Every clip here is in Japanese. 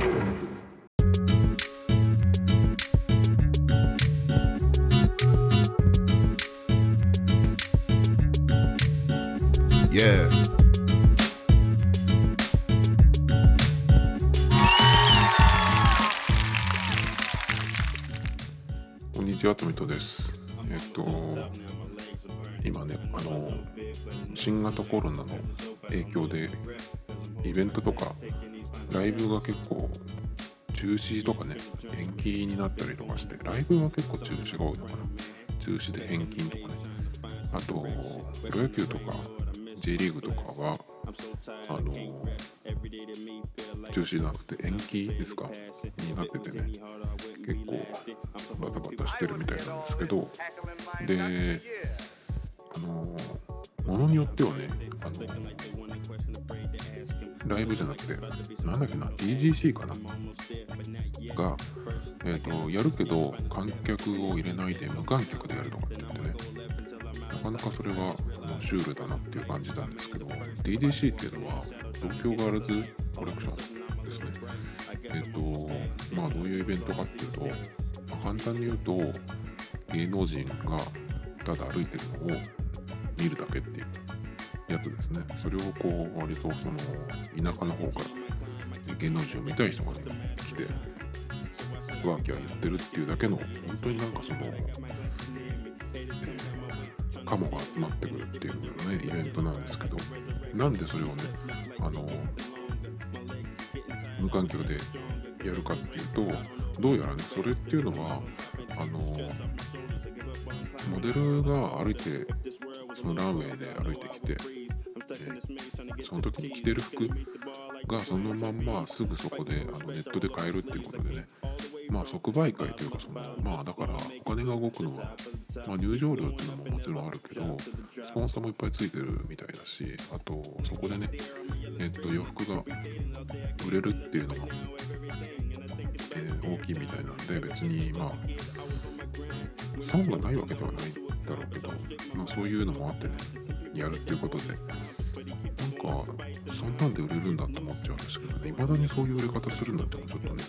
Yeah. こんにちは、トミトです。えっと、今ね、あの、新型コロナの影響で、イベントとか、ライブが結構、中止とかね、延期になったりとかして、ライブは結構中止が多いのかな。中止で返金とかね。あと、プロ野球とか、J リーグとかは、あの、中止じゃなくて延期ですか？になっててね結構バタバタしてるみたいなんですけどであのものによってはねあのライブじゃなくてなんだっけな TGC かな？が、えー、とやるけど観客を入れないで無観客でやるとかって言ってね。なかなかそれはシュールだなっていう感じなんですけど DDC っていうのは東京ガールズコレクションですね。えっ、とまあどういうイベントかっていうと、まあ簡単に言うと芸能人がただ歩いてるのを見るだけっていう。やつですね。それをこう割とその田舎の方から芸能人を見たい人が、ね、来てワーキャー言ってるっていうだけの本当になんかその、えーカモが集まってくるっていうようなねイベントなんですけどなんでそれをねあの無観客でやるかっていうとどうやらねそれっていうのはあのモデルが歩いてそのランウェイで歩いてきてその時に着てる服がそのまんますぐそこであのネットで買えるっていうことでね。まあ即売会というかそのまあだからお金が動くのは、まあ、入場料っていうのももちろんあるけどスポンサーもいっぱいついてるみたいだしあとそこでねえっと洋服が売れるっていうのが、えー大きいみたいなんで別にまあ損がないわけではないだろうけど、まあ、そういうのもあってねやるっていうことで。かそんなんで売れるんだって思っちゃうんですけどね。いまだにそういう売れ方するんだってちょっとね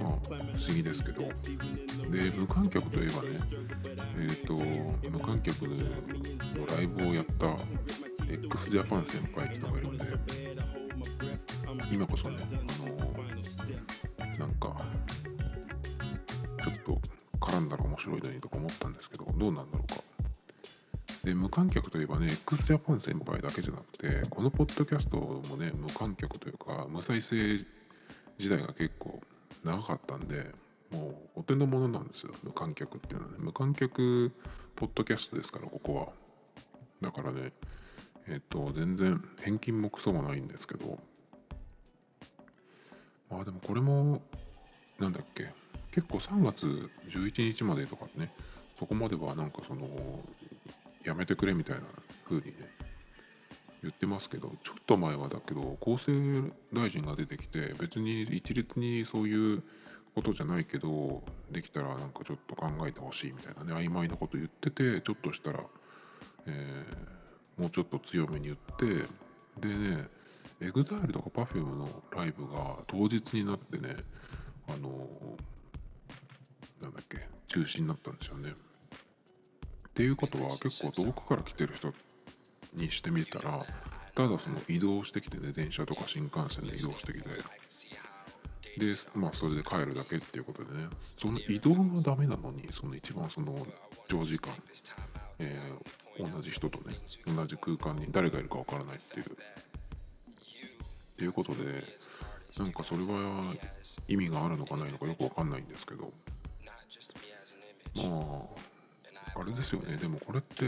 まあ不思議ですけど。で無観客といえばねえっ、と無観客のライブをやった x ジャパン先輩っていうのがいるんで今こそねあのなんかちょっと絡んだら面白いのにとか思ったんですけどどうなんだろうか。で無観客といえばね x ジャパン先輩だけじゃなくてこのポッドキャストもね無観客というか無再生時代が結構長かったんでもうお手の物なんですよ無観客っていうのはね。無観客ポッドキャストですからここは。だからねえっ、と全然返金もクソもないんですけど。まあでもこれもなんだっけ結構3月11日までとかねそこまではなんかそのやめてくれみたいな風にね言ってますけどちょっと前はだけど厚生大臣が出てきて別に一律にそういうことじゃないけどできたらなんかちょっと考えてほしいみたいなね曖昧なこと言っててちょっとしたら、えーもうちょっと強めに言ってでね EXILE とか Perfume のライブが当日になってねあのなんだっけ中止になったんですよね。っていうことは結構遠くから来てる人にしてみたらただその移動してきてね電車とか新幹線で移動してきてでまあそれで帰るだけっていうことでねその移動がダメなのにその一番その長時間、えー同じ人とね同じ空間に誰がいるかわからないっていう。っていうことでなんかそれは意味があるのかないのかよくわかんないんですけどまああれですよね。でもこれって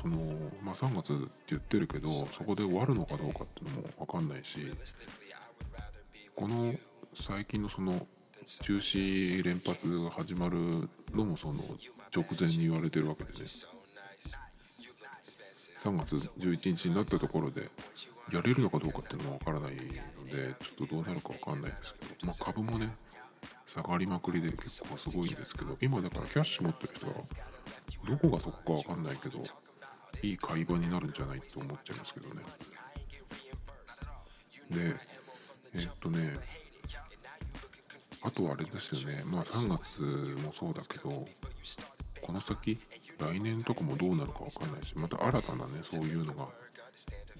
そのまあ3月って言ってるけどそこで終わるのかどうかっていうのもわかんないしこの最近のその中止連発が始まるのもその直前に言われてるわけでね。3月11日になったところでやれるのかどうかっていうのは分からないのでちょっとどうなるか分かんないですけど、まあ、株もね下がりまくりで結構すごいんですけど今だからキャッシュ持ってる人はどこがそこか分かんないけどいい買い場になるんじゃないと思っちゃいますけどね。でえー、っとねあとはあれですよね。まあ3月もそうだけどこの先来年とかもどうなるか分かんないしまた新たなねそういうのが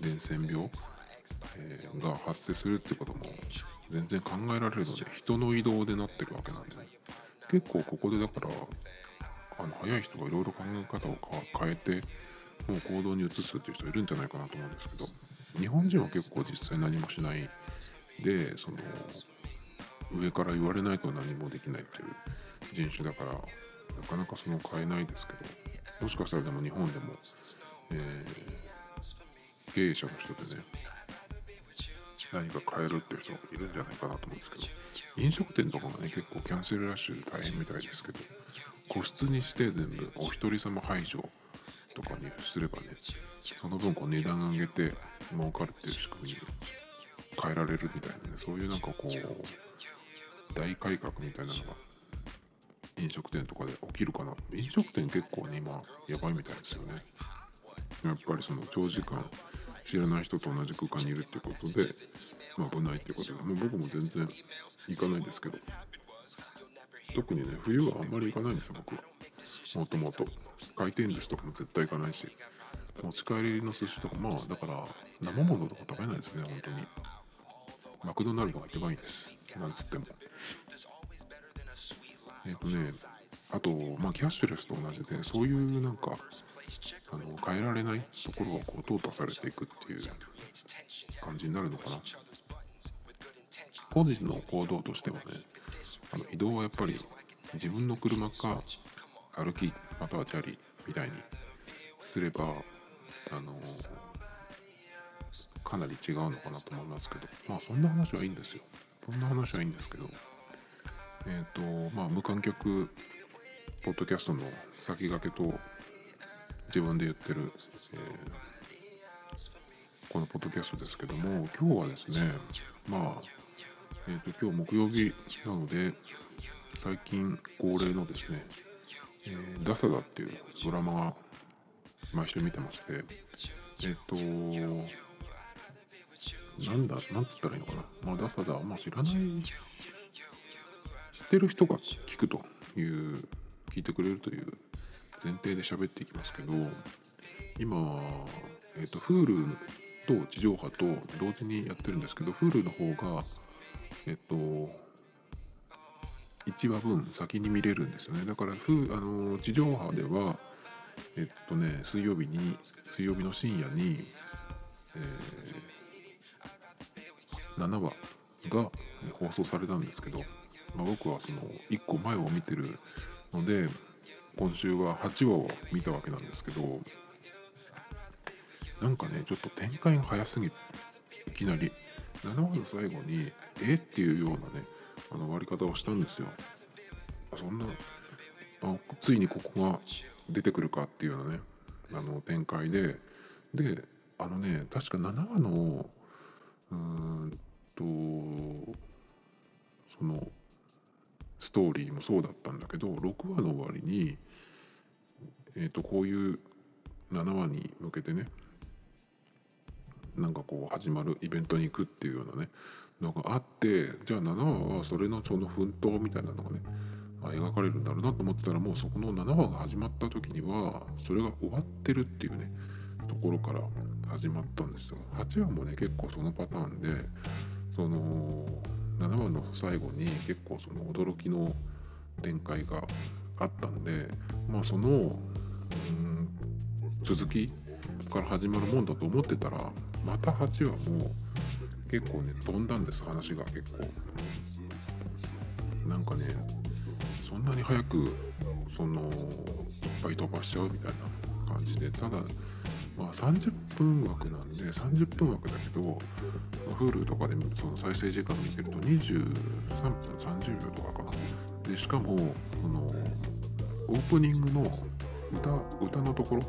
伝染病、えー、が発生するってことも全然考えられるので人の移動でなってるわけなんでね結構ここでだからあの早い人がいろいろ考え方を変えてもう行動に移すっていう人いるんじゃないかなと思うんですけど日本人は結構実際何もしないでその上から言われないと何もできないっていう人種だからなかなかその変えないですけどもしかしたらでも日本でも、えー、経営者の人でね何か変えるっていう人がいるんじゃないかなと思うんですけど飲食店とかもね結構キャンセルラッシュで大変みたいですけど個室にして全部お一人様排除とかにすればねその分こう値段上げて儲かるっていう仕組みに変えられるみたいなねそういうなんかこう大改革みたいなのが飲食店とかで起きるかな。飲食店結構ね今やばいみたいですよね。やっぱりその長時間知らない人と同じ空間にいるっていうことで、まあ、危ないってことでもう僕も全然行かないですけど特にね冬はあんまり行かないんですよ僕は。もともと。回転寿司とかも絶対行かないし持ち帰りの寿司とかまあだから生ものとか食べないですね本当に。マクドナルドが一番いいです。なんつっても。えっ、とねあとまあキャッシュレスと同じでそういうなんかあの変えられないところがこう淘汰されていくっていう感じになるのかな。個人の行動としてはねあの移動はやっぱり自分の車か歩きまたはチャリみたいにすればあのかなり違うのかなと思いますけど。まあそんな話はいいんですよ。そんな話はいいんですけど。えっ、ー、とまあ無観客ポッドキャストの先駆けと自分で言ってる、えー、このポッドキャストですけども今日はですねまあえーと、今日木曜日なので最近恒例のですねえー、ダサダっていうドラマが毎週見てまして、えっ、と、なんだ、なんつったらいいのかな。まあ、ダサダ、まあ、知らない、知ってる人が聞くという、聞いてくれるという前提で喋っていきますけど、今、えっ、と、Hulu と地上波と同時にやってるんですけど、Hulu の方が、えっ、と、1話分先に見れるんですよね。だからふあの地上波ではえっとね水曜日に水曜日の深夜に、えー、7話が放送されたんですけど、まあ、僕はその1個前を見てるので今週は8話を見たわけなんですけどなんかねちょっと展開が早すぎいきなり。7話の最後にえ？っていうようなねあの割り方をしたんですよ。そんなあついにここが出てくるかっていうようなねあの展開で。であのね確か7話のうんとそのストーリーもそうだったんだけど6話の終わりに、えー、とこういう7話に向けてねなんかこう始まるイベントに行くっていうようなねのがあってじゃあ7話はそれのその奮闘みたいなのがね、描かれるんだろうなと思ってたらもうそこの7話が始まった時にはそれが終わってるっていうねところから始まったんですよ。8話もね結構そのパターンでその7話の最後に結構その驚きの展開があったんでまあそのうん続きから始まるもんだと思ってたらまた8話も結構ね飛んだんです。話が結構。なんかねそんなに早くそのいっぱい飛ばしちゃうみたいな感じでただまあ30分枠なんで30分枠だけど Hulu とかでその再生時間見てると23分30秒とかかな。でしかもそのオープニングの歌歌のところ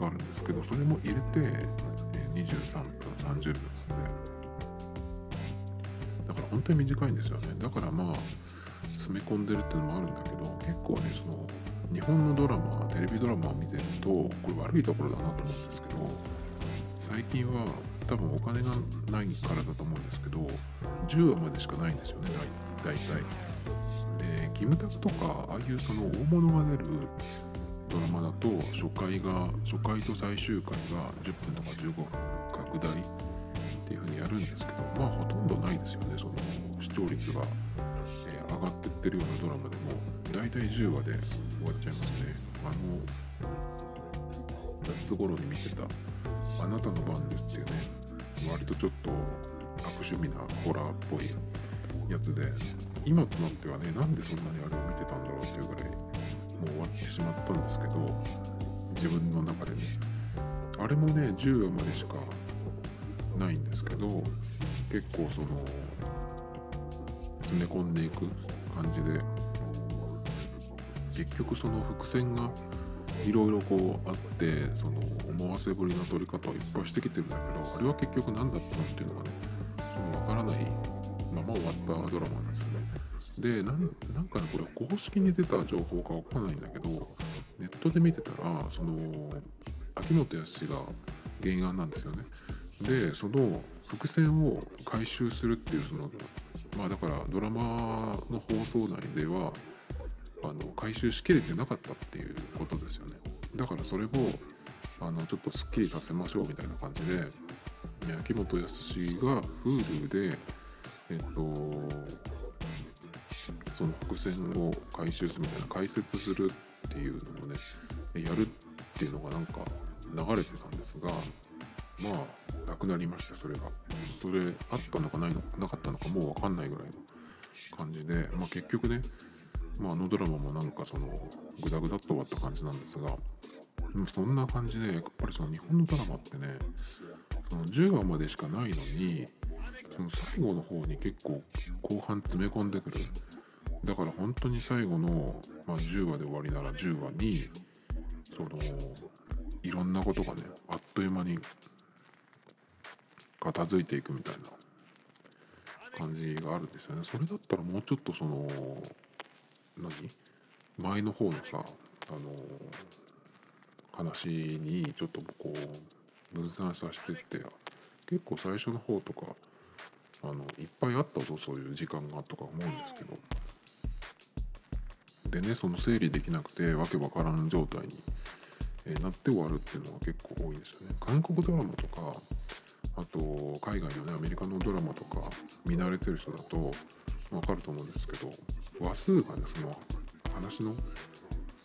があるんですけどそれも入れて23分30秒なんで。だから本当に短いんですよね。だからまあ詰め込んでるっていうのもあるんだけど結構ねその日本のドラマテレビドラマを見てるとこれ悪いところだなと思うんですけど最近は多分お金がないからだと思うんですけど10話までしかないんですよね大体。でキムタクとかああいうその大物が出るドラマだと初回が初回と最終回が10分とか15分拡大っていう風にやるんですけどまあほとんどないですよねその視聴率が、えー、上がってってるようなドラマでも大体10話で終わっちゃいますね。あの夏頃に見てた「あなたの番です」っていうね割とちょっと悪趣味なホラーっぽいやつで今となってはねなんでそんなにあれを見てたんだろうっていうぐらいもう終わってしまったんですけど自分の中でね。あれもね10話までしかないんですけど結構その詰め込んでいく感じで結局その伏線がいろいろこうあってその思わせぶりの取り方をいっぱいしてきてるんだけどあれは結局何だったのっていうのがねその分からないまま終わったドラマなんですよね。でなんかねこれ公式に出た情報か分かんないんだけどネットで見てたらその秋元康が原案なんですよね。でその伏線を回収するっていうそのまあだからドラマの放送内ではあの回収しきれてなかったっていうことですよね。だからそれをあのちょっとすっきりさせましょうみたいな感じで秋元康が Hulu でえっとその伏線を回収するみたいな解説するっていうのをねやるっていうのがなんか流れてたんですがまあなくなりましたそれが。それあったのかないのなかったのかもう分かんないぐらいの感じでまあ結局ねまあ、あのドラマもなんかそのグダグダっと終わった感じなんですがそんな感じでやっぱりその日本のドラマってねその10話までしかないのにその最後の方に結構後半詰め込んでくる。だから本当に最後の、まあ、10話で終わりなら10話にそのいろんなことがねあっという間に片付いていくみたいな感じがあるんですよね。それだったらもうちょっとその何？前の方のさあの話にちょっとこう分散させてって結構最初の方とかあのいっぱいあったぞそういう時間がとか思うんですけど。でねその整理できなくてわけわからん状態に、えなって終わるっていうのが結構多いんですよね。韓国ドラマとかあと海外のねアメリカのドラマとか見慣れてる人だと分かると思うんですけど。話数がねその話の、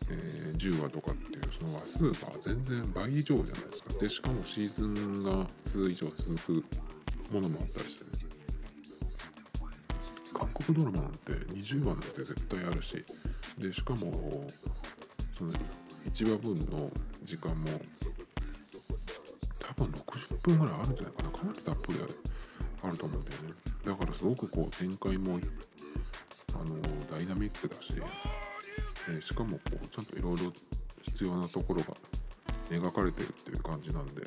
えー、10話とかっていうその話数が全然倍以上じゃないですか。でしかもシーズンが2以上続くものもあったりしてね。韓国ドラマなんて20話なんて絶対あるし。でしかもその1話分の時間も多分60分ぐらいあるんじゃないかな。かなりたっぷりあると思うんだよね。だからすごくこう展開もあのダイナミックだし、え、しかもこうちゃんといろいろ必要なところが描かれてるっていう感じなんで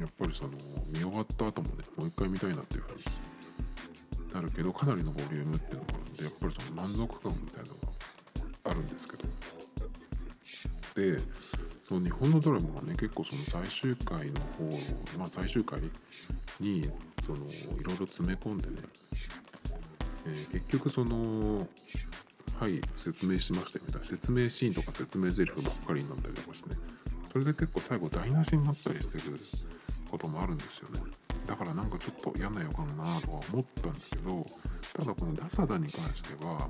やっぱりその見終わった後もねもう一回見たいなっていうふうになるけどかなりのボリュームっていうのがあるんでやっぱりその満足感みたいなのがあるんですけど。でその日本のドラマがね結構その最終回の方まあ最終回にそのいろいろ詰め込んでねえー、結局そのはい説明しましたよみたいな説明シーンとか説明台詞ばっかりになったりとかしてね。それで結構最後台無しになったりしてることもあるんですよね。だからなんかちょっと嫌な予感だなとは思ったんだけどただこのダサダに関しては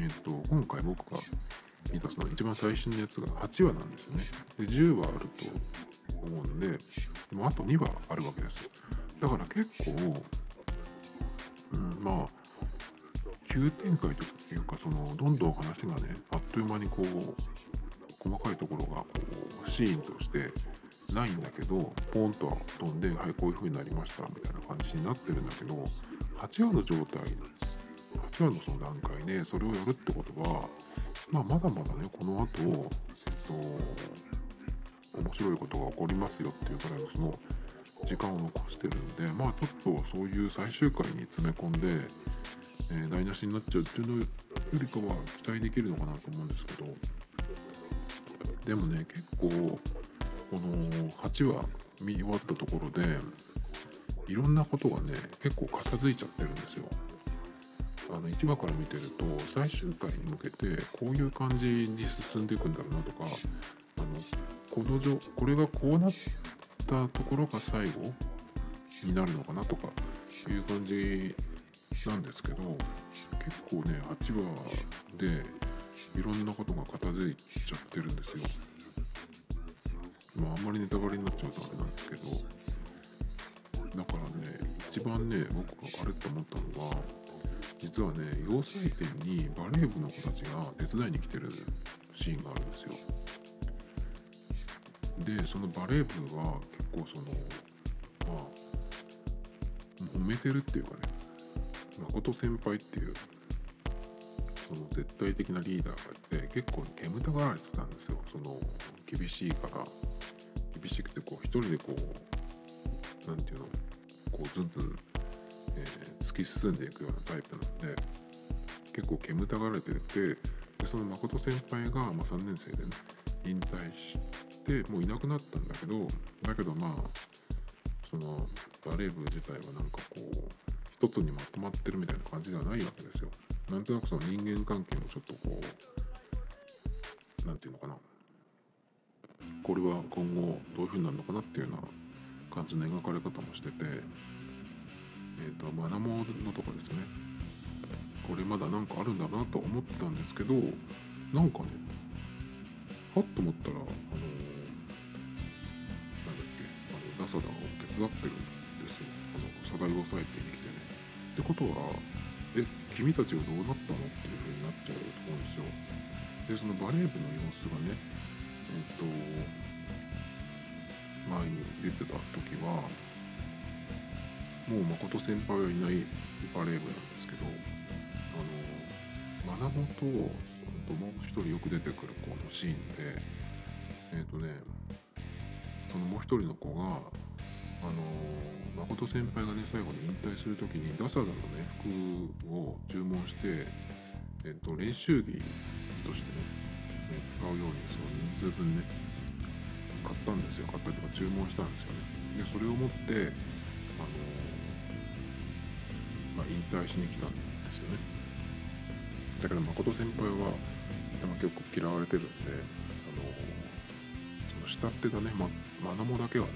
えっ、と今回僕が見たその一番最新のやつが8話なんですよね。で10話あると思うんでもうあと2話あるわけですよ。だから結構、うん、まあ急展開というかそのどんどん話がねあっという間にこう細かいところがこうシーンとしてないんだけどポンと飛んではいこういう風になりましたみたいな感じになってるんだけど8話の状態8話のその段階でそれをやるってことは、まあ、まだまだねこの後、えっと面白いことが起こりますよっていうぐらいのその時間を残してるんでまあちょっとそういう最終回に詰め込んでえー、台無しになっちゃうっていうのよりかは期待できるのかなと思うんですけどでもね結構この8話見終わったところでいろんなことがね結構片付いちゃってるんですよ。あの1話から見てると最終回に向けてこういう感じに進んでいくんだろうなとかあのこのじょこれがこうなったところが最後になるのかなとかいう感じなんですけど結構ね8話でいろんなことが片付いちゃってるんですよ。まああんまりネタバレになっちゃうとあれなんですけどだからね一番ね僕があれって思ったのは実はね要塞店にバレー部の子たちが手伝いに来てるシーンがあるんですよでそのバレー部は結構そのまあ揉めてるっていうかね誠先輩っていうその絶対的なリーダーがいて結構煙たがられてたんですよ。その厳しいから厳しくてこう一人でこうなんていうのこうずんずん、えー、突き進んでいくようなタイプなんで結構煙たがられててでその誠先輩が、まあ、3年生でね引退してもういなくなったんだけどだけどまあそのバレー部自体はなんかこう一つにまとまってるみたいな感じではないわけですよ。なんとなくその人間関係もちょっとこう何て言うのかな。これは今後どういう風になるのかなっていうような感じの描かれ方もしててえっ、ー、とマナモのとかですね。これまだ何かあるんだなと思ってたんですけどなんかねはっと思ったらあのなんだっけあのダサダを手伝ってるんですよ。あのサダイを抑えてに来て。ってことはえ君たちがどうなったのっていう風になっちゃうと思うんですよ。でそのバレー部の様子がねえっと前に出てた時はもう誠先輩はいないバレー部なんですけどあの学ぼとそのもう一人よく出てくる子のシーンでえっ、とねそのもう一人の子があの誠先輩がね最後に引退する時にダサダのね服を注文して、えっと、練習着としてねね、使うようにその人数分ね買ったんですよ。買ったりとか注文したんですよね。でそれを持ってあのまあ、引退しに来たんですよね。だけど誠先輩はでも結構嫌われてるんであのその下手がね、ま、マナモだけはね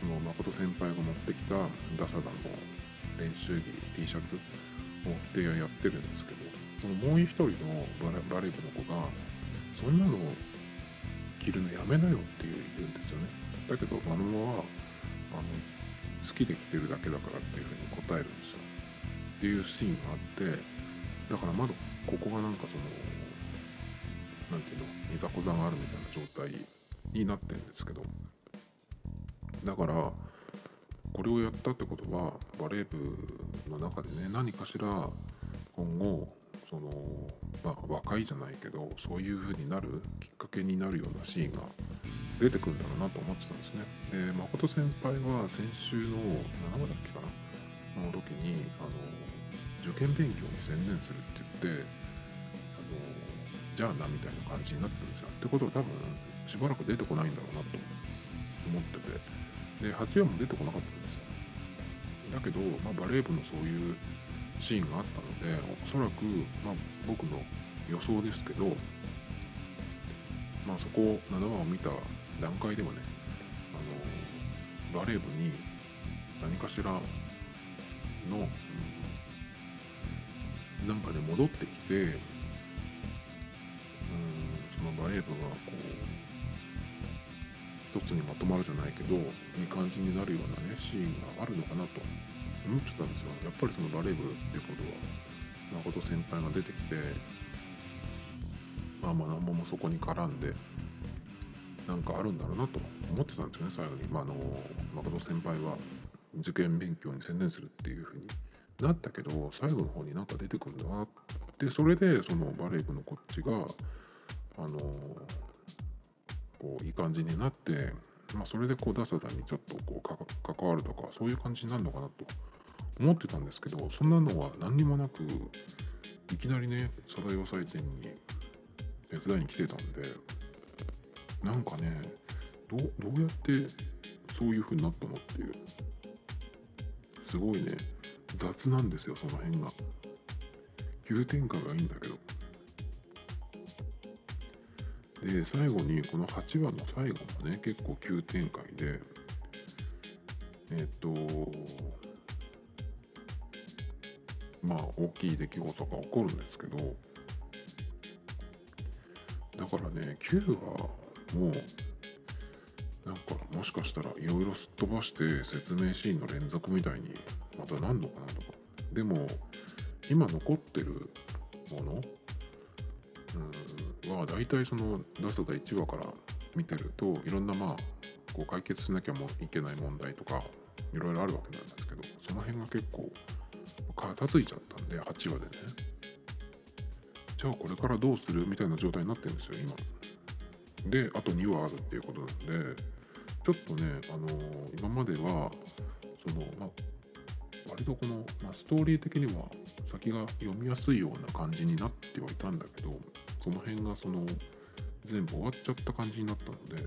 その誠先輩が持ってきたダサダの練習着 T シャツを着てやってるんですけどそのもう一人のバレー部の子がそんなの着るのやめなよって言うんですよね。だけどマノモはあの好きで着てるだけだからっていうふうに答えるんですよ。っていうシーンがあってだからまだここがなんかその何ていうのいざこざがあるみたいな状態になってるんですけどだからこれをやったってことはバレー部の中でね何かしら今後そのまあ若いじゃないけどそういう風になるきっかけになるようなシーンが出てくるんだろうなと思ってたんですね。で誠先輩は先週の7話だっけかなの時にあの受験勉強に専念するって言ってあのじゃあなみたいな感じになってるんですよ。ってことは多分しばらく出てこないんだろうなと思ってて。で8話も出てこなかったんですよ。だけど、まあ、バレー部のそういうシーンがあったのでおそらく、まあ、僕の予想ですけど、まあ、そこ7話を見た段階ではねあのバレー部に何かしらの、うん、なんかで戻ってきて、うん、そのバレー部がこう一つにまとまるじゃないけどいい感じになるようなねシーンがあるのかなと思ってたんですよ。やっぱりそのバレー部っていうことは誠先輩が出てきてまあまあ何ももそこに絡んでなんかあるんだろうなと思ってたんですよね最後に、まあ、あの誠先輩は受験勉強に専念するっていうふうになったけど最後の方になんか出てくるなってそれでそのバレー部のこっちがあのこういい感じになってまあ、それでこうダサダにちょっとこう関わるとかそういう感じになるのかなと思ってたんですけどそんなのは何にもなくいきなりねサダイ祭店に手伝いに来てたんでなんかねどうやってそういう風になったのっていうすごいね雑なんですよその辺が。急展開はいいんだけど。で最後にこの8話の最後もね結構急展開でえっ、とまあ大きい出来事が起こるんですけどだからね9話もなんかもしかしたらいろいろすっ飛ばして説明シーンの連続みたいにまたなんのかなとか。でも今残ってるものは大体その出せた1話から見てるといろんなまあこう解決しなきゃもいけない問題とかいろいろあるわけなんですけどその辺が結構片付いちゃったんで8話でね。じゃあこれからどうするみたいな状態になってるんですよ今。であと2話あるっていうことなんでちょっとねあのー今まではそのまあ割とこの、まあ、ストーリー的には先が読みやすいような感じになってはいたんだけどその辺がその全部終わっちゃった感じになったので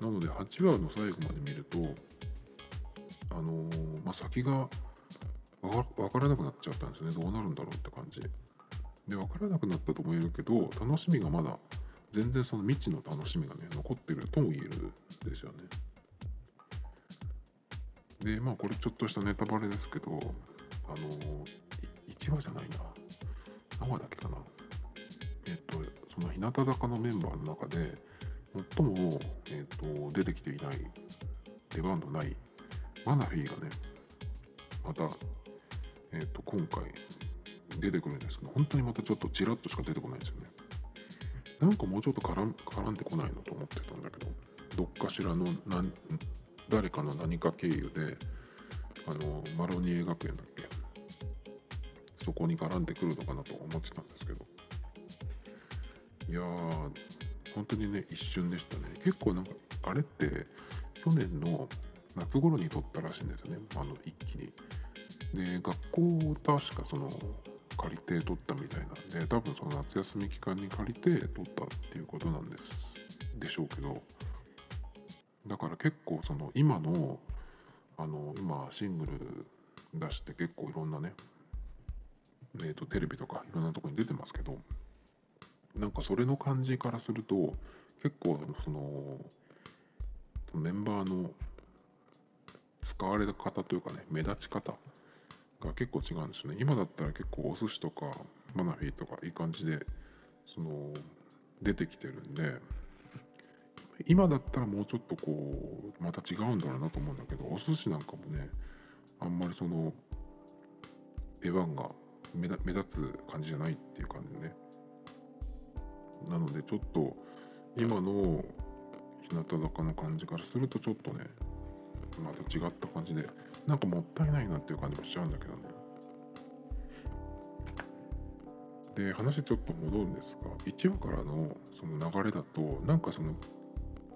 なので8話の最後まで見るとあのーまあ、先がわからなくなっちゃったんですね。どうなるんだろうって感じ。で分からなくなったとも言えるけど楽しみがまだ全然その未知の楽しみがね残ってるとも言えるんですよね。でまあこれちょっとしたネタバレですけどあの1話じゃないな。何話だっけかな。えっとその日向坂のメンバーの中で最も、えっと出てきていない出番のないマナフィーがねまた、えっと今回出てくるんですけど本当にまたちょっとちらっとしか出てこないんですよね。なんかもうちょっと絡んでこないのと思ってたんだけどどっかしらのなん誰かの何か経由であのマロニエ学園だっけ？そこに絡んでくるのかなと思ってたんですけど。いやー本当にね一瞬でしたね。結構なんかあれって去年の夏頃に撮ったらしいんですよね。あの一気に。で学校を確かその借りて撮ったみたいなんで多分その夏休み期間に借りて撮ったっていうことなんですでしょうけど。だから結構その今のあの今シングル出して結構いろんなねえーとテレビとかいろんなとこに出てますけど。なんかそれの感じからすると結構そのそのメンバーの使われ方というかね目立ち方が結構違うんですよね。今だったら結構お寿司とかマナフィーとかいい感じでその出てきてるんで今だったらもうちょっとこうまた違うんだろうなと思うんだけどお寿司なんかもねあんまりその出番が目立つ感じじゃないっていう感じでね。なのでちょっと今の日向坂の感じからするとちょっとねまた違った感じでなんかもったいないなっていう感じもしちゃうんだけどね。で話ちょっと戻るんですが1話からのその流れだとなんかその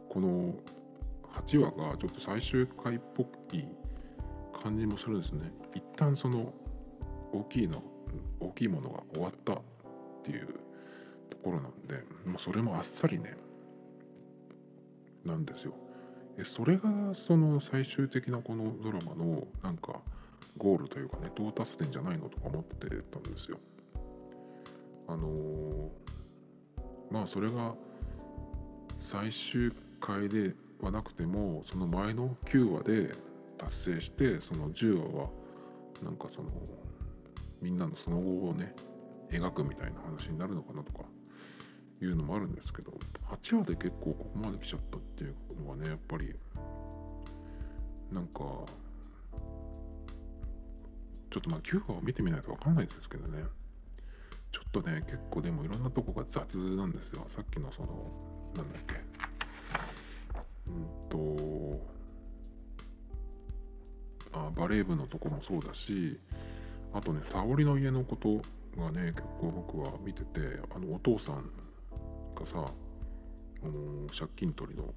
この8話がちょっと最終回っぽい感じもするんですね。一旦その大きいの大きいものが終わったっていうころなんでもうそれもあっさりねなんですよ。えそれがその最終的なこのドラマのなんかゴールというかね到達点じゃないのとか思ってたんですよ。あのーまあそれが最終回ではなくてもその前の9話で達成してその10話はなんかそのみんなのその後をね描くみたいな話になるのかなとかいうのもあるんですけど8話で結構ここまで来ちゃったっていうのはねやっぱりなんかちょっとまあ9話を見てみないと分かんないですけどね。ちょっとね結構でもいろんなとこが雑なんですよ。さっきのそのなんだっけ。うんとあバレー部のとこもそうだしあとね沙織の家のことがね結構僕は見ててあのお父さんがさ、あの借金取りの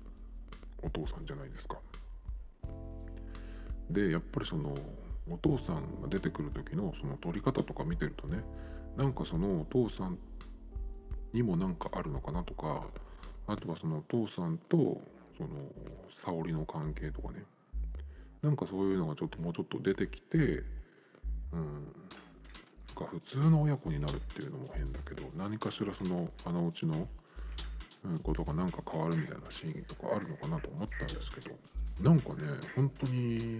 お父さんじゃないですか。でやっぱりそのお父さんが出てくる時のその取り方とか見てるとねなんかそのお父さんにもなんかあるのかなとかあとはそのお父さんとその沙織の関係とかねなんかそういうのがちょっともうちょっと出てきてうんか普通の親子になるっていうのも変だけど何かしらそのあのうちの、ことが何か変わるみたいなシーンとかあるのかなと思ったんですけどなんかね本当に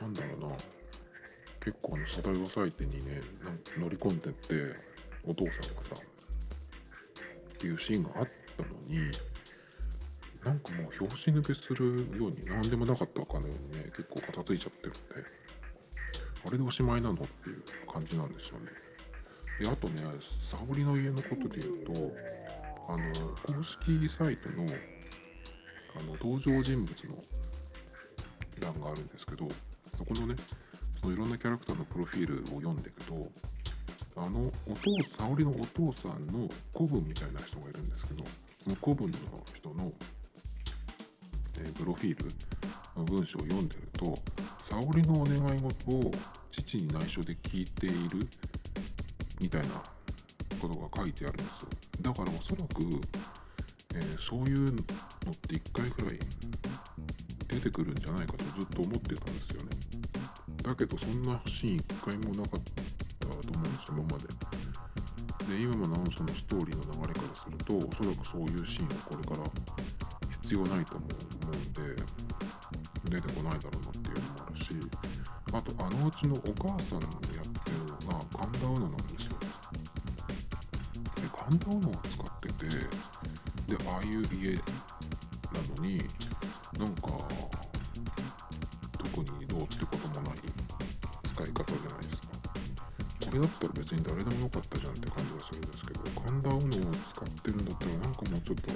なんだろうな。結構あのサダイ相手にね乗り込んでってお父さんがさっていうシーンがあったのになんかもう拍子抜けするように何でもなかったかのようにね結構片付いちゃってるんであれでおしまいなのっていう感じなんですよね。であとね沙織の家のことで言うとあの公式サイトのあの登場人物の欄があるんですけどそこのねそのいろんなキャラクターのプロフィールを読んでいくとあのお父沙織のお父さんの子分みたいな人がいるんですけどその子分の人の、えー、プロフィールの文章を読んでると沙織のお願い事を父に内緒で聞いているみたいなことが書いてあるんですよだからおそらく、えー、そういうのって1回くらい出てくるんじゃないかとずっと思ってたんですよねだけどそんなシーン1回もなかったと思うんですよ今まで。で今ものそのストーリーの流れからするとおそらくそういうシーンはこれから必要ないと思うんで出てこないだろうなっていうのもあるしあとあのうちのお母さんのやってるのが神田うのなんですよ。で神田うのを使っててでああいう家なのになんか特にどうってこともない使い方じゃないですかこ。れだったら別に誰でもよかったじゃんって感じがするんですけど神田うのを使ってるんだったらなんかもうちょっと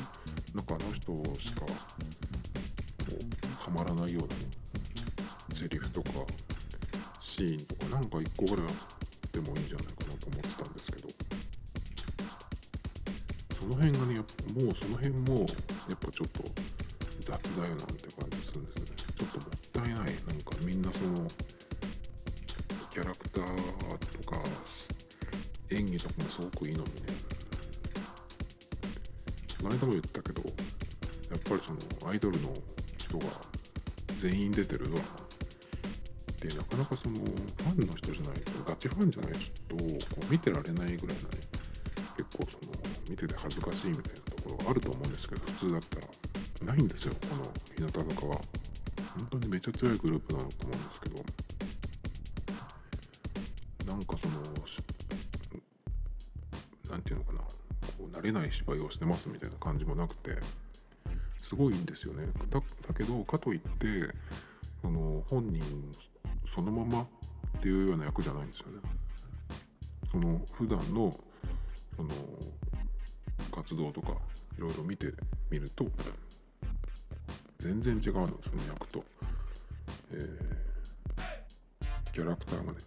なんかあの人しかこうはまらないようなセリフとかシーンとかなんか1個ぐらいあってもいいんじゃないの辺がねやっぱもうその辺もやっぱちょっと雑だよなんて感じするんですよね。ちょっともったいない。なんかみんなそのキャラクターとか演技とかもすごくいいのにね。この間も言ったけどやっぱりそのアイドルの人が全員出てるドラマってなかなかそのファンの人じゃないとガチファンじゃないとこう見てられないぐらいのね見てて恥ずかしいみたいなところがあると思うんですけど普通だったらないんですよ。この日向坂は。本当にめちゃ強いグループなのと思うんですけど。なんかその何て言うのかな。こう慣れない芝居をしてますみたいな感じもなくてすごいんですよね。だだけどかといってその本人そのままっていうような役じゃないんですよね。その普段のその活動とかいろいろ見てみると全然違うのその役と、えー、キャラクターがね。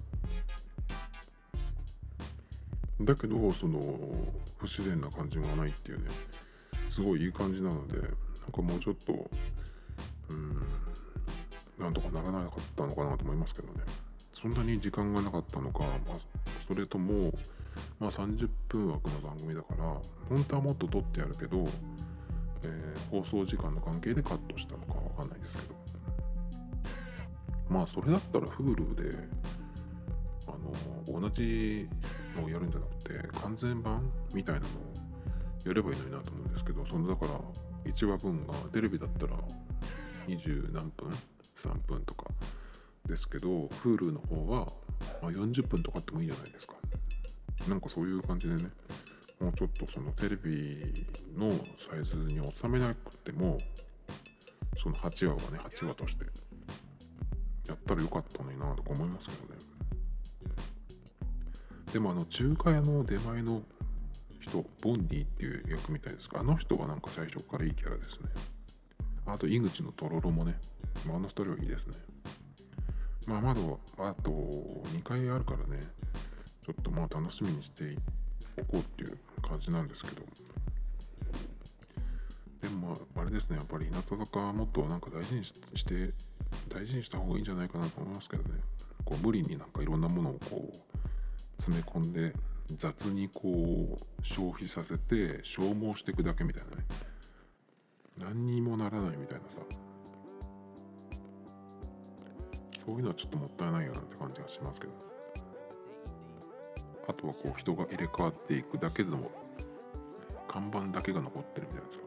だけどその不自然な感じがないっていうね。すごいいい感じなのでなんかもうちょっとうんなんとかならなかったのかなと思いますけどね。そんなに時間がなかったのか、まあ、それとも、まあ、30分枠の番組だから本当はもっと撮ってやるけど、えー、放送時間の関係でカットしたのかわかんないですけど。まあそれだったら Hulu であの同じのをやるんじゃなくて完全版みたいなのをやればいいのになと思うんですけどそのだから1話分がテレビだったら20何分3分とかですけど Hulu の方は、ま、40分とかあってもいいじゃないですか。なんかそういう感じでねもうちょっとそのテレビのサイズに収めなくてもその8話はね8話としてやったらよかったのになとか思いますけどね。でもあの中華屋の出前の人ボンディっていう役みたいですがあの人はなんか最初からいいキャラですね。あと井口のとろろもね、まあ、の2人はいいですね。まあまだあと2回あるからねょっとまあ楽しみにしておこうっていう感じなんですけど。でもまああれですねやっぱり日向坂もっとなんか大事にして大事にした方がいいんじゃないかなと思いますけどね。こう無理になんかいろんなものをこう詰め込んで雑にこう消費させて消耗していくだけみたいなね。何にもならないみたいなさ。そういうのはちょっともったいないよなって感じがしますけどね。あとはこう人が入れ替わっていくだけでも看板だけが残ってるみたいなさ。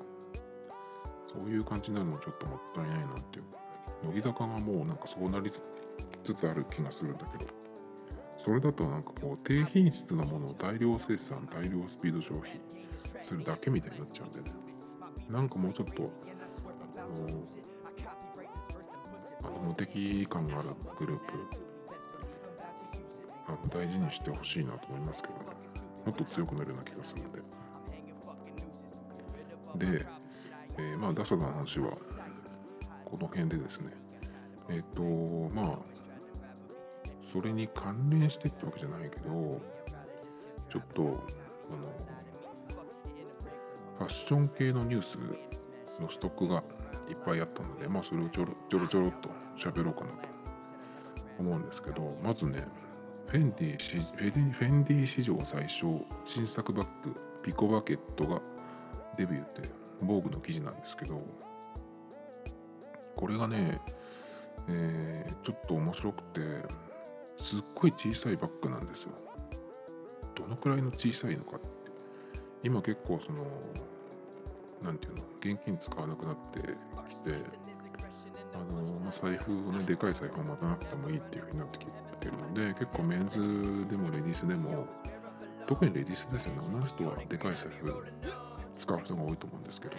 そういう感じになるのもちょっともったいないなっていう。乃木坂がもうなんかそうなりつつある気がするんだけど。それだとなんかこう低品質なものを大量生産大量スピード消費するだけみたいになっちゃうんでね。なんかもうちょっとあのあの無敵感があるグループあの大事にしてほしいなと思いますけどもっと強くなるような気がするんで。で、えー、まあダサの話はこの辺でですね。えっ、ー、とまあそれに関連してってわけじゃないけどちょっとあのファッション系のニュースのストックがいっぱいあったので、まあ、それをちょろちょろちょろっと喋ろうかなと思うんですけどまずねフェンディフェンディ史上最小新作バッグピコバケットがデビューって防具の記事なんですけどこれがね、えー、ちょっと面白くてすっごい小さいバッグなんですよ。どのくらいの小さいのかって。今結構その何て言うの現金使わなくなってきてあの、まあ、財布をねでかい財布を持たなくてもいいっていう風になってきてるので結構メンズでもレディースでも特にレディースですよね。女の人はでかい財布使う人が多いと思うんですけど。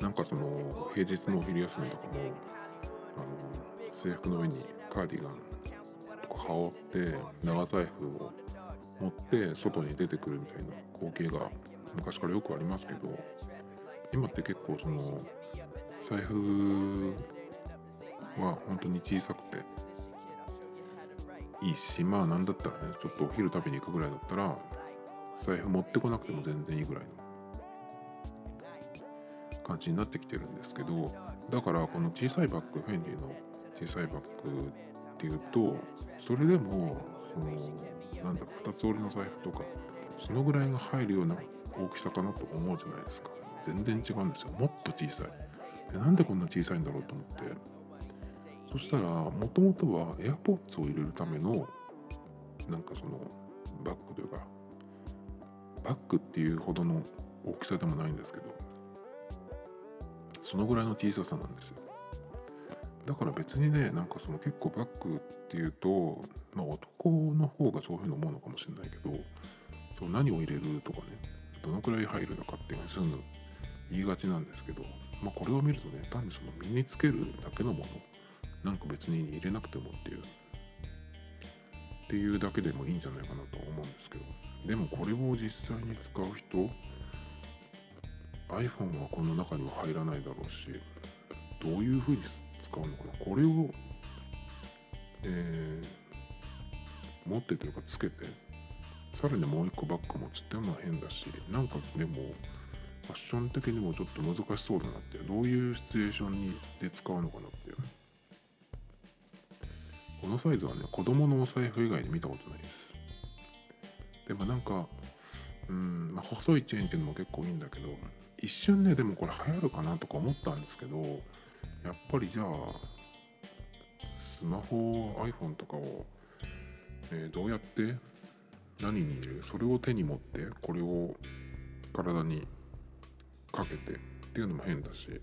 なんかその平日のお昼休みとかもあの制服の上にカーディガンとか羽織って長財布を持って外に出てくるみたいな光景が昔からよくありますけど今って結構その財布は本当に小さいいしまあなんだったらねちょっとお昼食べに行くぐらいだったら財布持ってこなくても全然いいぐらいの感じになってきてるんですけどだからこの小さいバッグフェンディの小さいバッグっていうとそれでもそのなんだろう2つ折りの財布とかそのぐらいが入るような大きさかなと思うじゃないですか。全然違うんですよ。もっと小さい。でなんでこんな小さいんだろうと思ってそしたらもともとは AirPods を入れるためのなんかそのバッグというかバッグっていうほどの大きさでもないんですけどそのぐらいの小ささなんですよ。だから別にねなんかその結構バッグっていうとまあ男の方がそういうふうに思うのかもしれないけどそう何を入れるとかねどのくらい入るのかっていうふうにすぐ言いがちなんですけどまあこれを見るとね単にその身につけるだけのものなんか別に入れなくてもっていう。っていうだけでもいいんじゃないかなと思うんですけど。でもこれを実際に使う人 iPhone はこの中には入らないだろうしどういうふうに使うのかな？これを、えー、持ってというかつけてさらにもう一個バッグ持つっていうのは変だしなんかでもファッション的にもちょっと難しそうだなってどういうシチュエーションにで使うのかなってこのサイズはね子供のお財布以外に見たことないです。でもなんかうん、まあ、細いチェーンっていうのも結構いいんだけど一瞬ねでもこれ流行るかなとか思ったんですけどやっぱりじゃあスマホ iPhone とかを、えー、どうやって何に入れる？それを手に持ってこれを体にかけてっていうのも変だし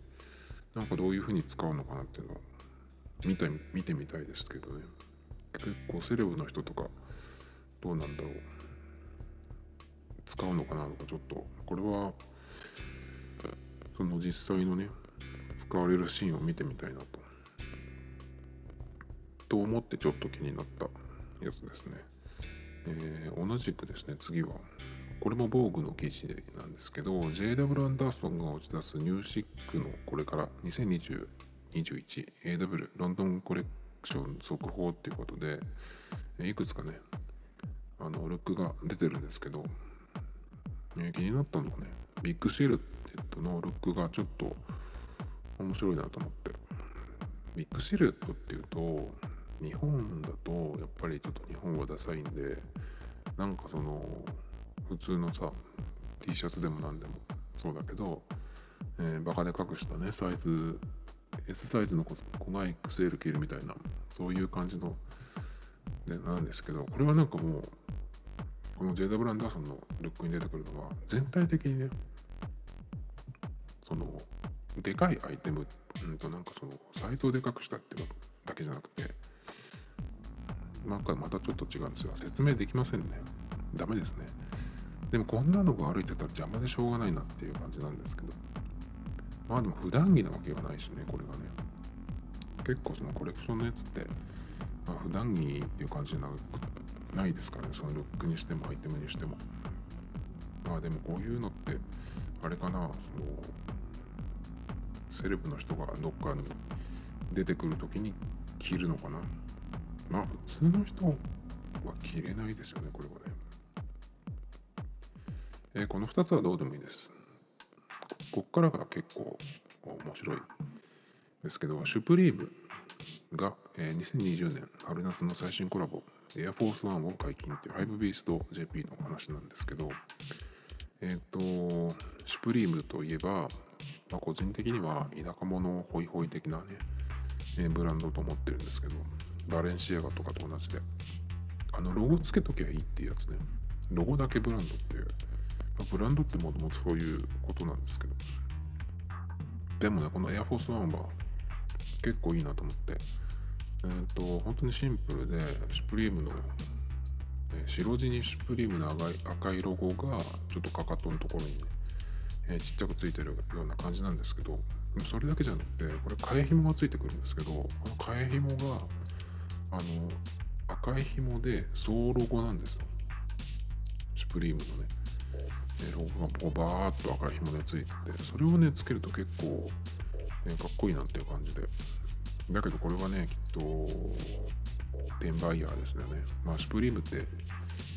なんかどういうふうに使うのかなっていうのを見た見てみたいですけどね。結構セレブの人とかどうなんだろう。使うのかなとかちょっと。これはその実際のね使われるシーンを見てみたいなと。と思ってちょっと気になったやつですね、えー、同じくですね次は。これも防具の記事なんですけど JW アンダーソンが打ち出すニューシックのこれから2020 21AW ロンドンコレクション速報っていうことでいくつかねあのルックが出てるんですけど、え気になったのはねビッグシルエットのルックがちょっと面白いなと思って。ビッグシルエットっていうと日本だとやっぱりちょっと日本はダサいんでなんかその普通のさ T シャツでも何でもそうだけどえー、バカでかくしたねサイズ S サイズの子が XL 着るみたいなそういう感じのでなんですけどこれはなんかもうこのジェイダ・ブランダーソンのルックに出てくるのは全体的にねそのでかいアイテム、うんとなんかそのサイズをでかくしたっていうだけじゃなくてなんかまたちょっと違うんですよ。説明できませんね。ダメですね。でもこんなのが歩いてたら邪魔でしょうがないなっていう感じなんですけど。まあでも普段着なわけがないしねこれがね。結構そのコレクションのやつって、まあ、普段着っていう感じじゃないですかねそのルックにしてもアイテムにしても。まあでもこういうのってあれかなそのセレブの人がどっかに出てくる時に着るのかな。まあ普通の人は着れないですよねこれはね、えー、この2つはどうでもいいです。こっからが結構面白い。ですけどシュプリームが、え、2020年春夏の最新コラボエアフォースワンを解禁っていうハイブビースト JP のお話なんですけどえっ、ー、とシュプリームといえばまあ、個人的には田舎者ホイホイ的なね、え、ブランドと思ってるんですけどバレンシアガとかと同じであのロゴつけときゃいいっていうやつね。ロゴだけブランドっていう、ブランドってもともとそういうことなんですけど。でもねこのエアフォースワンは結構いいなと思って。えっ、と本当にシンプルでシュプリームのえ白地にシュプリームの赤い赤いロゴがちょっとかかとのところにねえー、ちっちゃくついてるような感じなんですけど。それだけじゃなくてこれ替え紐がついてくるんですけどこの替え紐があの赤い紐で総ロゴなんですよ。シュプリームのね。ロゴがこうバーッと赤い紐でついててそれをねつけると結構、ね、かっこいいなっていう感じで。だけどこれはねきっと転売ヤーですよね。まあシュプリームって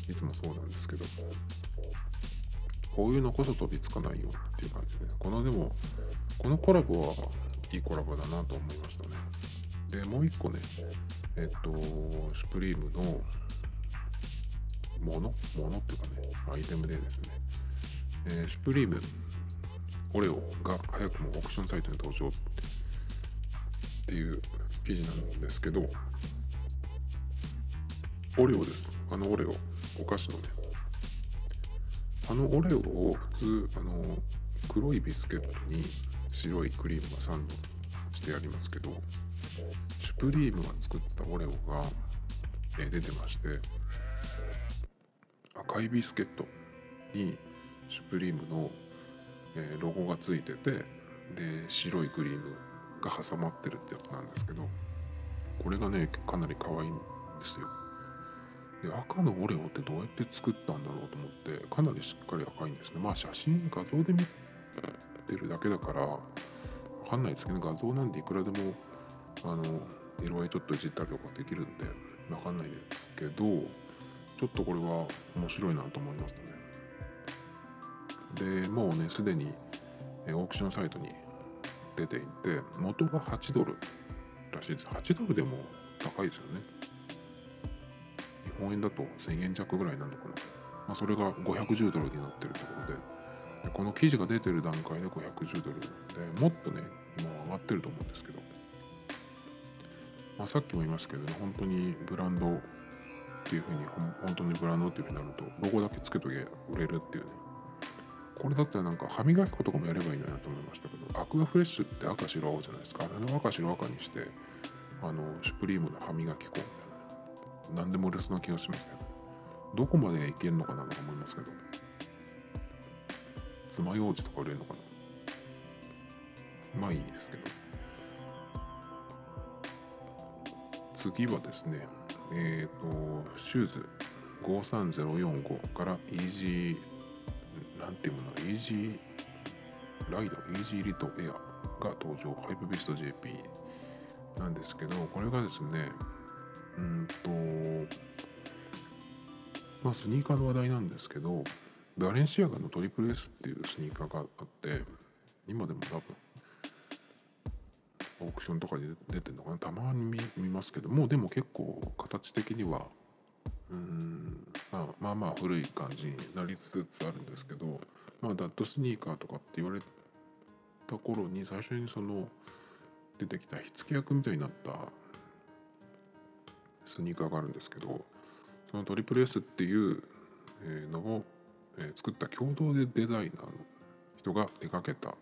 いつもそうなんですけどこういうのこそ飛びつかないよっていう感じで、このでも、このコラボはいいコラボだなと思いましたね。で、もう一個ね、えっと、シュプリームのものものっていうかね、アイテムでですね、えー、シュプリームオレオが早くもオークションサイトに登場っていう記事なんですけど、オレオです。あのオレオ、お菓子のね、あのオレオを普通あの黒いビスケットに白いクリームがサンドしてありますけどシュプリームが作ったオレオが、え出てまして赤いビスケットにシュプリームの、えロゴがついててで白いクリームが挟まってるってやつなんですけどこれがねかなり可愛いんですよ。で赤のオレオってどうやって作ったんだろうと思ってかなりしっかり赤いんですね。まあ写真画像で見てるだけだからわかんないですけど画像なんでいくらでもあの色合いちょっといじったりとかできるんでわかんないですけどちょっとこれは面白いなと思いましたね。でもうねすでにオークションサイトに出ていて元が8ドルらしいです。8ドルでも高いですよね。日本円だと1000円弱ぐらいなのかな、まあ、それが510ドルになってるところで。でこの記事が出てる段階で510ドルでもっとね今は上がってると思うんですけど、まあ、さっきも言いましたけどね本当にブランドっていうふうに本当にブランドっていうふうになるとロゴだけつけとけ売れるっていうね。これだったらなんか歯磨き粉とかもやればいいんだなと思いましたけどアクアフレッシュって赤白青じゃないですか。あれの赤白赤にしてあのシュプリームの歯磨き粉みたいな。何でも売れそうな気がしますけど。どこまでいけるのかなと思いますけど。爪楊枝とか売れるのかな。まあいいですけど。次はですねえっ、ー、とシューズ。53045からイージーなんていうものイージーライドイージーリトエアが登場ハイプビスト JP なんですけどこれがですねうんとまあスニーカーの話題なんですけどバレンシアガのトリプル S っていうスニーカーがあって今でも多分オークションとかで出てるのかなたまに見ますけどもうでも結構形的にはうん。まあまあまあ古い感じになりつつあるんですけどまあダッドスニーカーとかって言われた頃に最初にその出てきた火付け役みたいになったスニーカーがあるんですけどそのトリプル S っていうのを作った共同でデザイナーの人が手掛けた、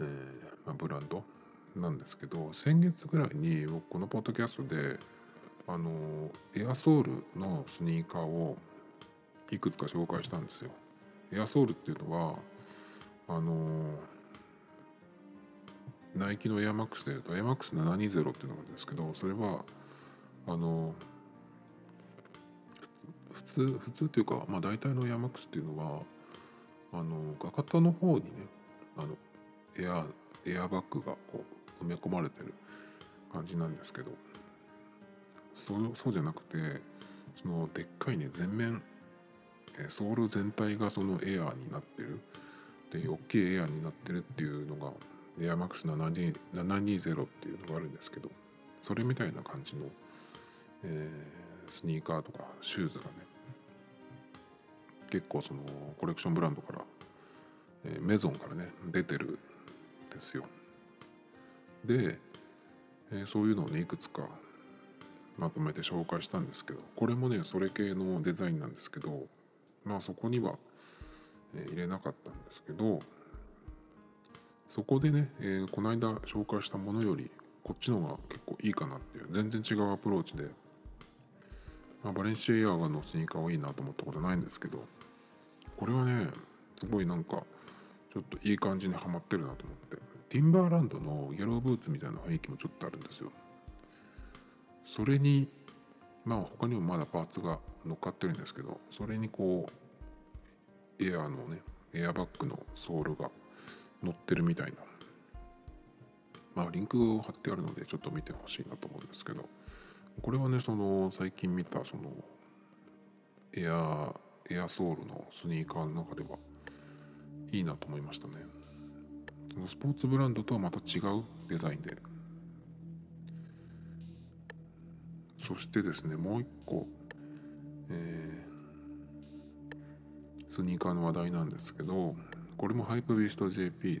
えーまあ、ブランドなんですけど先月ぐらいに僕このポッドキャストであのエアソールのスニーカーをいくつか紹介したんですよ。エアソールっていうのはあのナイキのエアマックスでいうとエアマックス720っていうのがあるんですけどそれはあの普通普通っていうか、まあ、大体のエアマックスっていうのはあの画型の方にねあのエアエアバッグがこう埋め込まれてる感じなんですけどそうそうじゃなくてそのでっかいね全面ソール全体がそのエアーになってる。で大きいエアーになってるっていうのがエアマックス720っていうのがあるんですけどそれみたいな感じの、えー、スニーカーとかシューズがね結構そのコレクションブランドから、えー、メゾンからね出てるんですよ。で、えー、そういうのをねいくつかまとめて紹介したんですけどこれもねそれ系のデザインなんですけどまあそこには、入れなかったんですけどそこでね、えー、この間紹介したものよりこっちの方が結構いいかなっていう全然違うアプローチで、まあ、バレンシアガのスニーカーはいいなと思ったことないんですけどこれはねすごいなんかちょっといい感じにはまってるなと思ってティンバーランドのイエローブーツみたいな雰囲気もちょっとあるんですよ。それにまあ他にもまだパーツが乗っかってるんですけどそれにこうエアーのねエアバッグのソールが乗ってるみたいな。まあリンクを貼ってあるのでちょっと見てほしいなと思うんですけどこれはねその最近見たそのエアエアソールのスニーカーの中ではいいなと思いましたね。そのスポーツブランドとはまた違うデザインでそしてですねもう一個、えー、スニーカーの話題なんですけどこれもハイプビースト JP で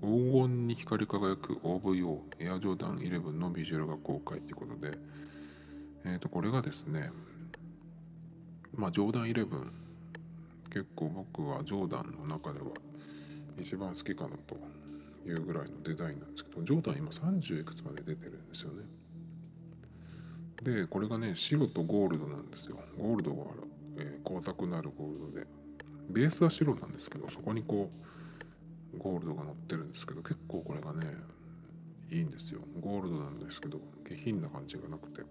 黄金に光り輝く OVO エアジョーダン11のビジュアルが公開ということで、えー、とこれがですねまあジョーダン11結構僕はジョーダンの中では一番好きかなというぐらいのデザインなんですけどジョーダン今30いくつまで出てるんですよね。でこれがね白とゴールドなんですよ。ゴールドが、えー、光沢のあるゴールドで。ベースは白なんですけどそこにこうゴールドが乗ってるんですけど結構これがねいいんですよ。ゴールドなんですけど下品な感じがなくて。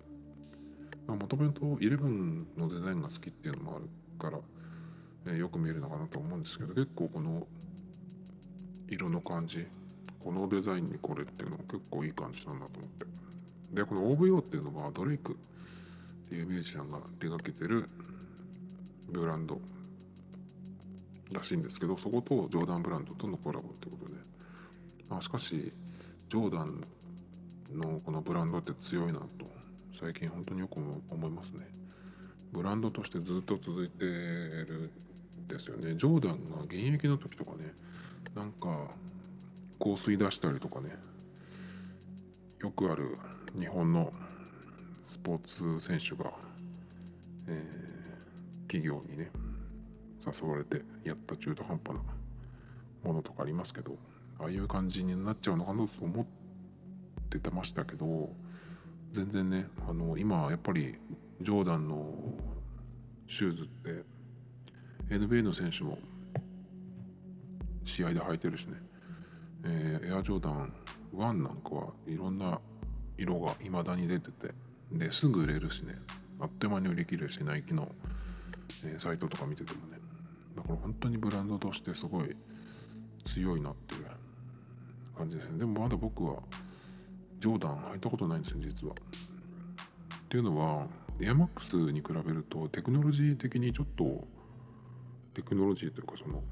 もともと11のデザインが好きっていうのもあるから、えー、よく見えるのかなと思うんですけど結構この色の感じこのデザインにこれっていうのも結構いい感じなんだと思って。でこの OVO っていうのはドレイクっていうミュージシャンが手掛けてるブランドらしいんですけどそことジョーダンブランドとのコラボってことで、まあ、しかしジョーダンのこのブランドって強いなと最近本当によく思いますね。ブランドとしてずっと続いてるんですよね。ジョーダンが現役の時とかねなんか香水出したりとかねよくある日本のスポーツ選手が、えー、企業にね誘われてやった中途半端なものとかありますけどああいう感じになっちゃうのかなと思っててましたけど全然ねあの今やっぱりジョーダンのシューズって NBA の選手も試合で履いてるしね、えー、エアジョーダン1なんかはいろんな色が未だに出ててですぐ売れるしね。あっという間に売り切れるしナイキの、えー、サイトとか見ててもね。だから本当にブランドとしてすごい強いなっていう感じですね。でもまだ僕はジョーダン履いたことないんですよ実は。っていうのはエアマックスに比べるとテクノロジー的にちょっとテクノロジーというかその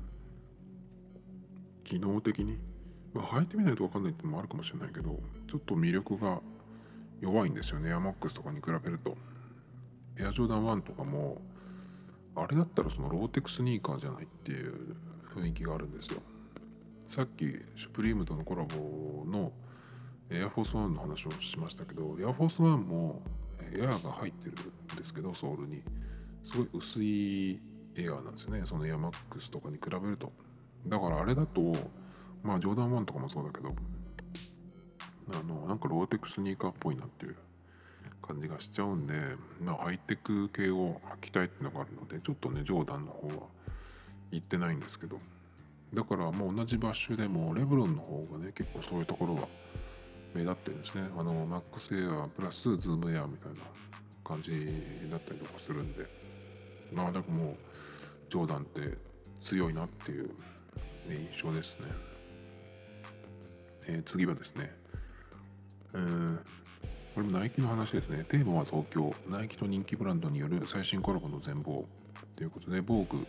機能的にまあ履いてみないと分かんないってのもあるかもしれないけどちょっと魅力が弱いんですよねエアマックスとかに比べると。エアジョーダン1とかもあれだったらそのローテクスニーカーじゃないっていう雰囲気があるんですよ。さっきシュプリームとのコラボのエアフォースワンの話をしましたけどエアフォースワンもエアが入ってるんですけどソールに。すごい薄いエアなんですよねそのエアマックスとかに比べると。だからあれだとまあジョーダン1とかもそうだけどあのなんかローテクスニーカーっぽいなっていう感じがしちゃうんで、まあ、ハイテク系を履きたいっていうのがあるのでちょっとねジョーダンの方は行ってないんですけどだからもう同じバッシュでもレブロンの方がね結構そういうところは目立ってるんですね。あのマックスエアプラスズームエアみたいな感じだったりとかするんで。まあでももうジョーダンって強いなっていう、印象ですね、えー、次はですね、えー、これもナイキの話ですね。テーマは東京。ナイキと人気ブランドによる最新コラボの全貌ということで防具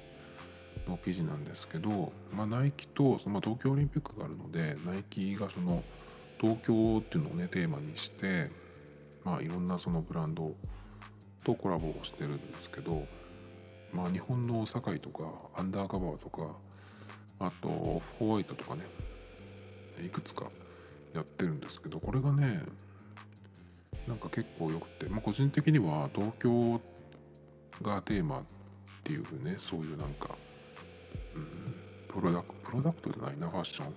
の記事なんですけど、まあ、ナイキとその東京オリンピックがあるのでナイキがその東京っていうのをねテーマにしてまあいろんなそのブランドとコラボをしてるんですけどまあ日本の堺とかアンダーカバーとかあとオフホワイトとかねいくつかやってるんですけどこれがねなんか結構よくて、まあ、個人的には東京がテーマっていうねそういうなんか、うん、プロダクプロダクトじゃないなファッション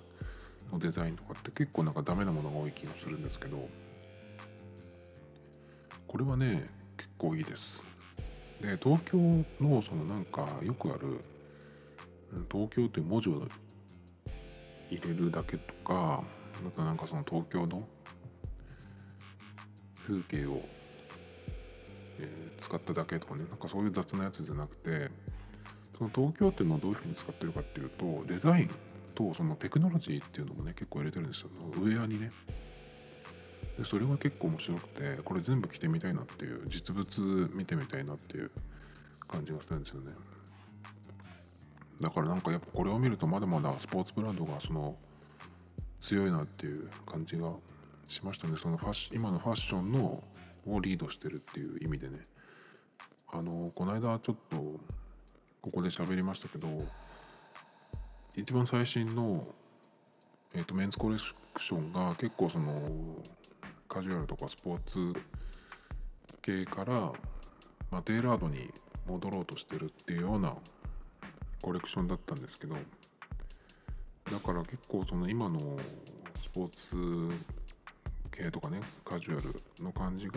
のデザインとかって結構なんかダメなものが多い気がするんですけどこれはね結構いいです。で東京のそのなんかよくある東京という文字を入れるだけとかあとなんかその東京の風景を、えー、使っただけとかねなんかそういう雑なやつじゃなくてその東京っていうのをどういうふうに使ってるかっていうとデザインとそのテクノロジーっていうのもね結構入れてるんですよ。ウェアにね。でそれが結構面白くてこれ全部着てみたいなっていう実物見てみたいなっていう感じがするんですよね。だからなんかやっぱこれを見るとまだまだスポーツブランドがその強いなっていう感じがしましたね。そのファッ今のファッションのをリードしてるっていう意味でね。あのこの間ちょっとここで喋りましたけど一番最新の、えーと、メンズコレクションが結構そのカジュアルとかスポーツ系から、まあ、テーラードに戻ろうとしてるっていうようなコレクションだったんですけどだから結構その今のスポーツ系とかねカジュアルの感じが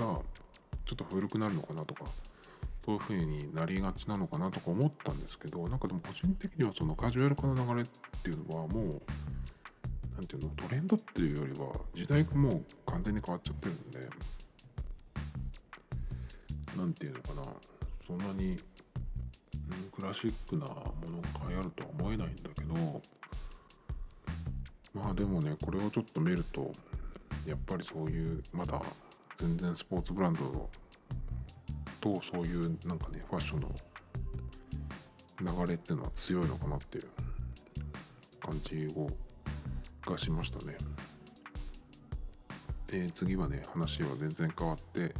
ちょっと古くなるのかなとかそういう風になりがちなのかなとか思ったんですけどなんかでも個人的にはそのカジュアル化の流れっていうのはもう何ていうのトレンドっていうよりは時代がもう完全に変わっちゃってるんで何ていうのかなそんなに、クラシックなものが流行るとは思えないんだけどまあでもねこれをちょっと見るとやっぱりそういうまだ全然スポーツブランドとそういうなんかねファッションの流れっていうのは強いのかなっていう感じをがしましたね。で次はね話は全然変わって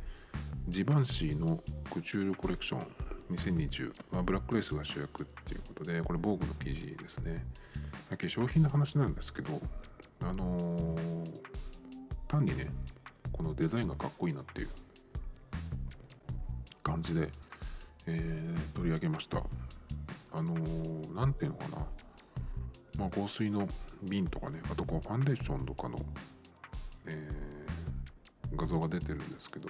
ジバンシーのクチュールコレクション2020はブラックレースが主役っていうことでこれ防具の記事ですね。化粧品の話なんですけどあのー、単にねこのデザインがかっこいいなっていう感じで、えー、取り上げました。あの何、ていうのかな。まあ香水の瓶とかねあとこうファンデーションとかの、えー、画像が出てるんですけど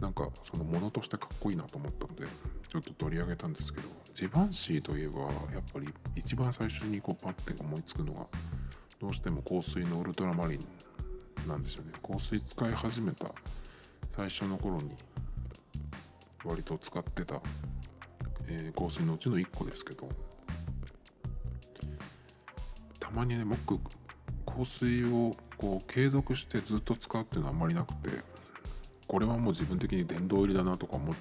なんかそのものとしてかっこいいなと思ったのでちょっと取り上げたんですけどジバンシーといえばやっぱり一番最初にこうパッて思いつくのがどうしても香水のウルトラマリンなんですよね。香水使い始めた最初の頃に割と使ってた、えー、香水のうちの1個ですけどたまにね僕香水をこう継続してずっと使うっていうのはあんまりなくてこれはもう自分的に殿堂入りだなとか思って、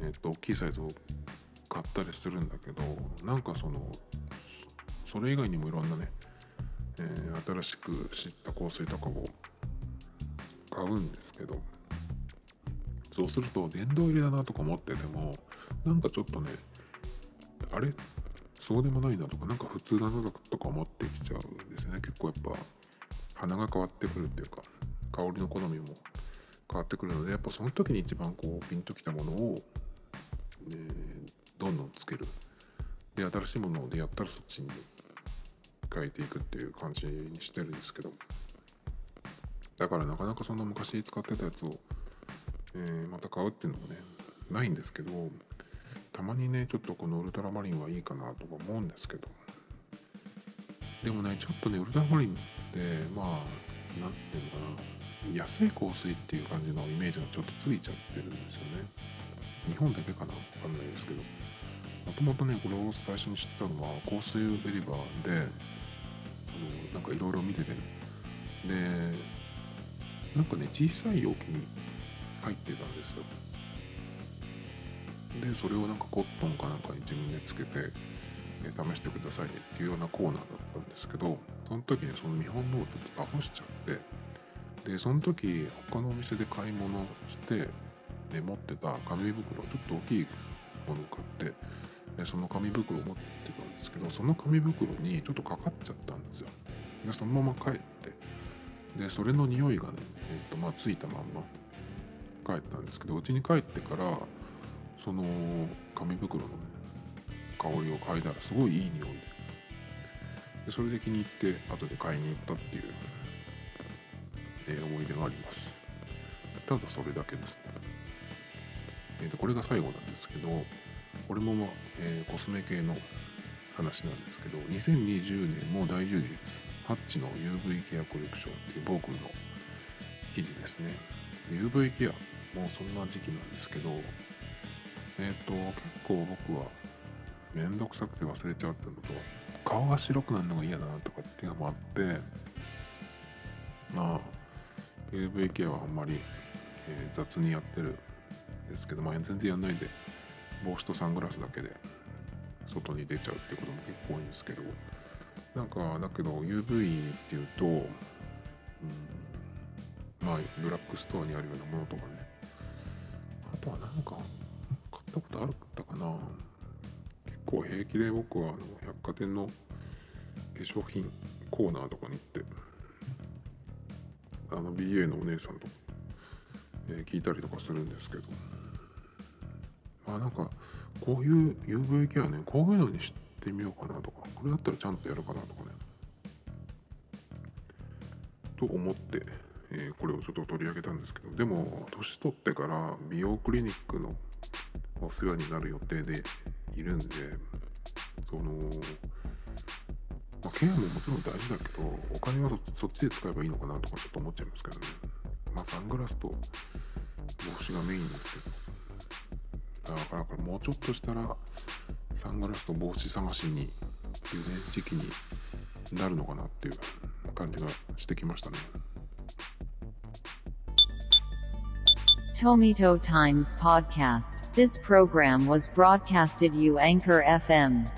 えー、と大きいサイズを買ったりするんだけどなんかそのそれ以外にもいろんなね、えー、新しく知った香水とかを買うんですけどそうすると殿堂入りだなとか思っててもなんかちょっとねあれ？そうでもないなとかなんか普通だなとか思ってきちゃうんですよね。結構やっぱ鼻が変わってくるっていうか香りの好みも変わってくるのでやっぱその時に一番こうピンときたものを、えー、どんどんつける。で新しいものでやったらそっちに変えていくっていう感じにしてるんですけど。だからなかなかそんな昔使ってたやつを、えー、また買うっていうのもねないんですけどたまにねちょっとこのウルトラマリンはいいかなとか思うんですけど。でもねちょっとねウルトラマリンってまあ何ていうのかな。安い香水っていう感じのイメージがちょっとついちゃってるんですよね。日本だけかなわかんないですけど。もともとねこれを最初に知ったのは香水売り場であのなんかいろいろ見ててでなんかね小さい容器に入ってたんですよ。でそれをなんかコットンかなんかに自分でつけて、え試してくださいねっていうようなコーナーだったんですけどその時にその見本のをちょっと倒しちゃってでその時他のお店で買い物して、ね、持ってた紙袋ちょっと大きいものを買ってでその紙袋を持ってたんですけどその紙袋にちょっとかかっちゃったんですよ。でそのまま帰ってでそれの匂いがね、えーとまあ、ついたまんま帰ったんですけどうちに帰ってからその紙袋のね香りを嗅いだらすごいいい匂いで。でそれで気に入って後で買いに行ったっていう、え、思い出があります。ただそれだけですね、えー、でこれが最後なんですけどこれも、まあえー、コスメ系の話なんですけど2020年も大充実。ハッチの UV ケアコレクションっていう僕の記事ですね。UV ケアもうそんな時期なんですけどえっ、ー、と結構僕はめんどくさくて忘れちゃうっていうのと顔が白くなるのが嫌だなとかっていうのもあってまあ UV ケアはあんまり、えー、雑にやってるんですけど、まあ、全然やんないで帽子とサングラスだけで外に出ちゃうってことも結構多いんですけどなんかだけど UV っていうと、うん、まあドラッグストアにあるようなものとかね。あとはなんか買ったことあったかな。結構平気で僕はあの百貨店の化粧品コーナーとかに行ってあの BA のお姉さんと、えー、聞いたりとかするんですけど。まあなんかこういう UV ケアねこういうのにしてみようかなとかこれだったらちゃんとやるかなとかね。と思って、えー、これをちょっと取り上げたんですけど。でも年取ってから美容クリニックのお世話になる予定でいるんでその、まあ、ケアももちろん大事だけどお金はそっちで使えばいいのかなとかちょっと思っちゃいますけどねまあサングラスと帽子がメインですけどだからからもうちょっとしたらサングラスと帽子探しにっていうね時期になるのかなっていう感じがしてきましたね。Tomito Times Podcast. This program was broadcasted you Anchor FM.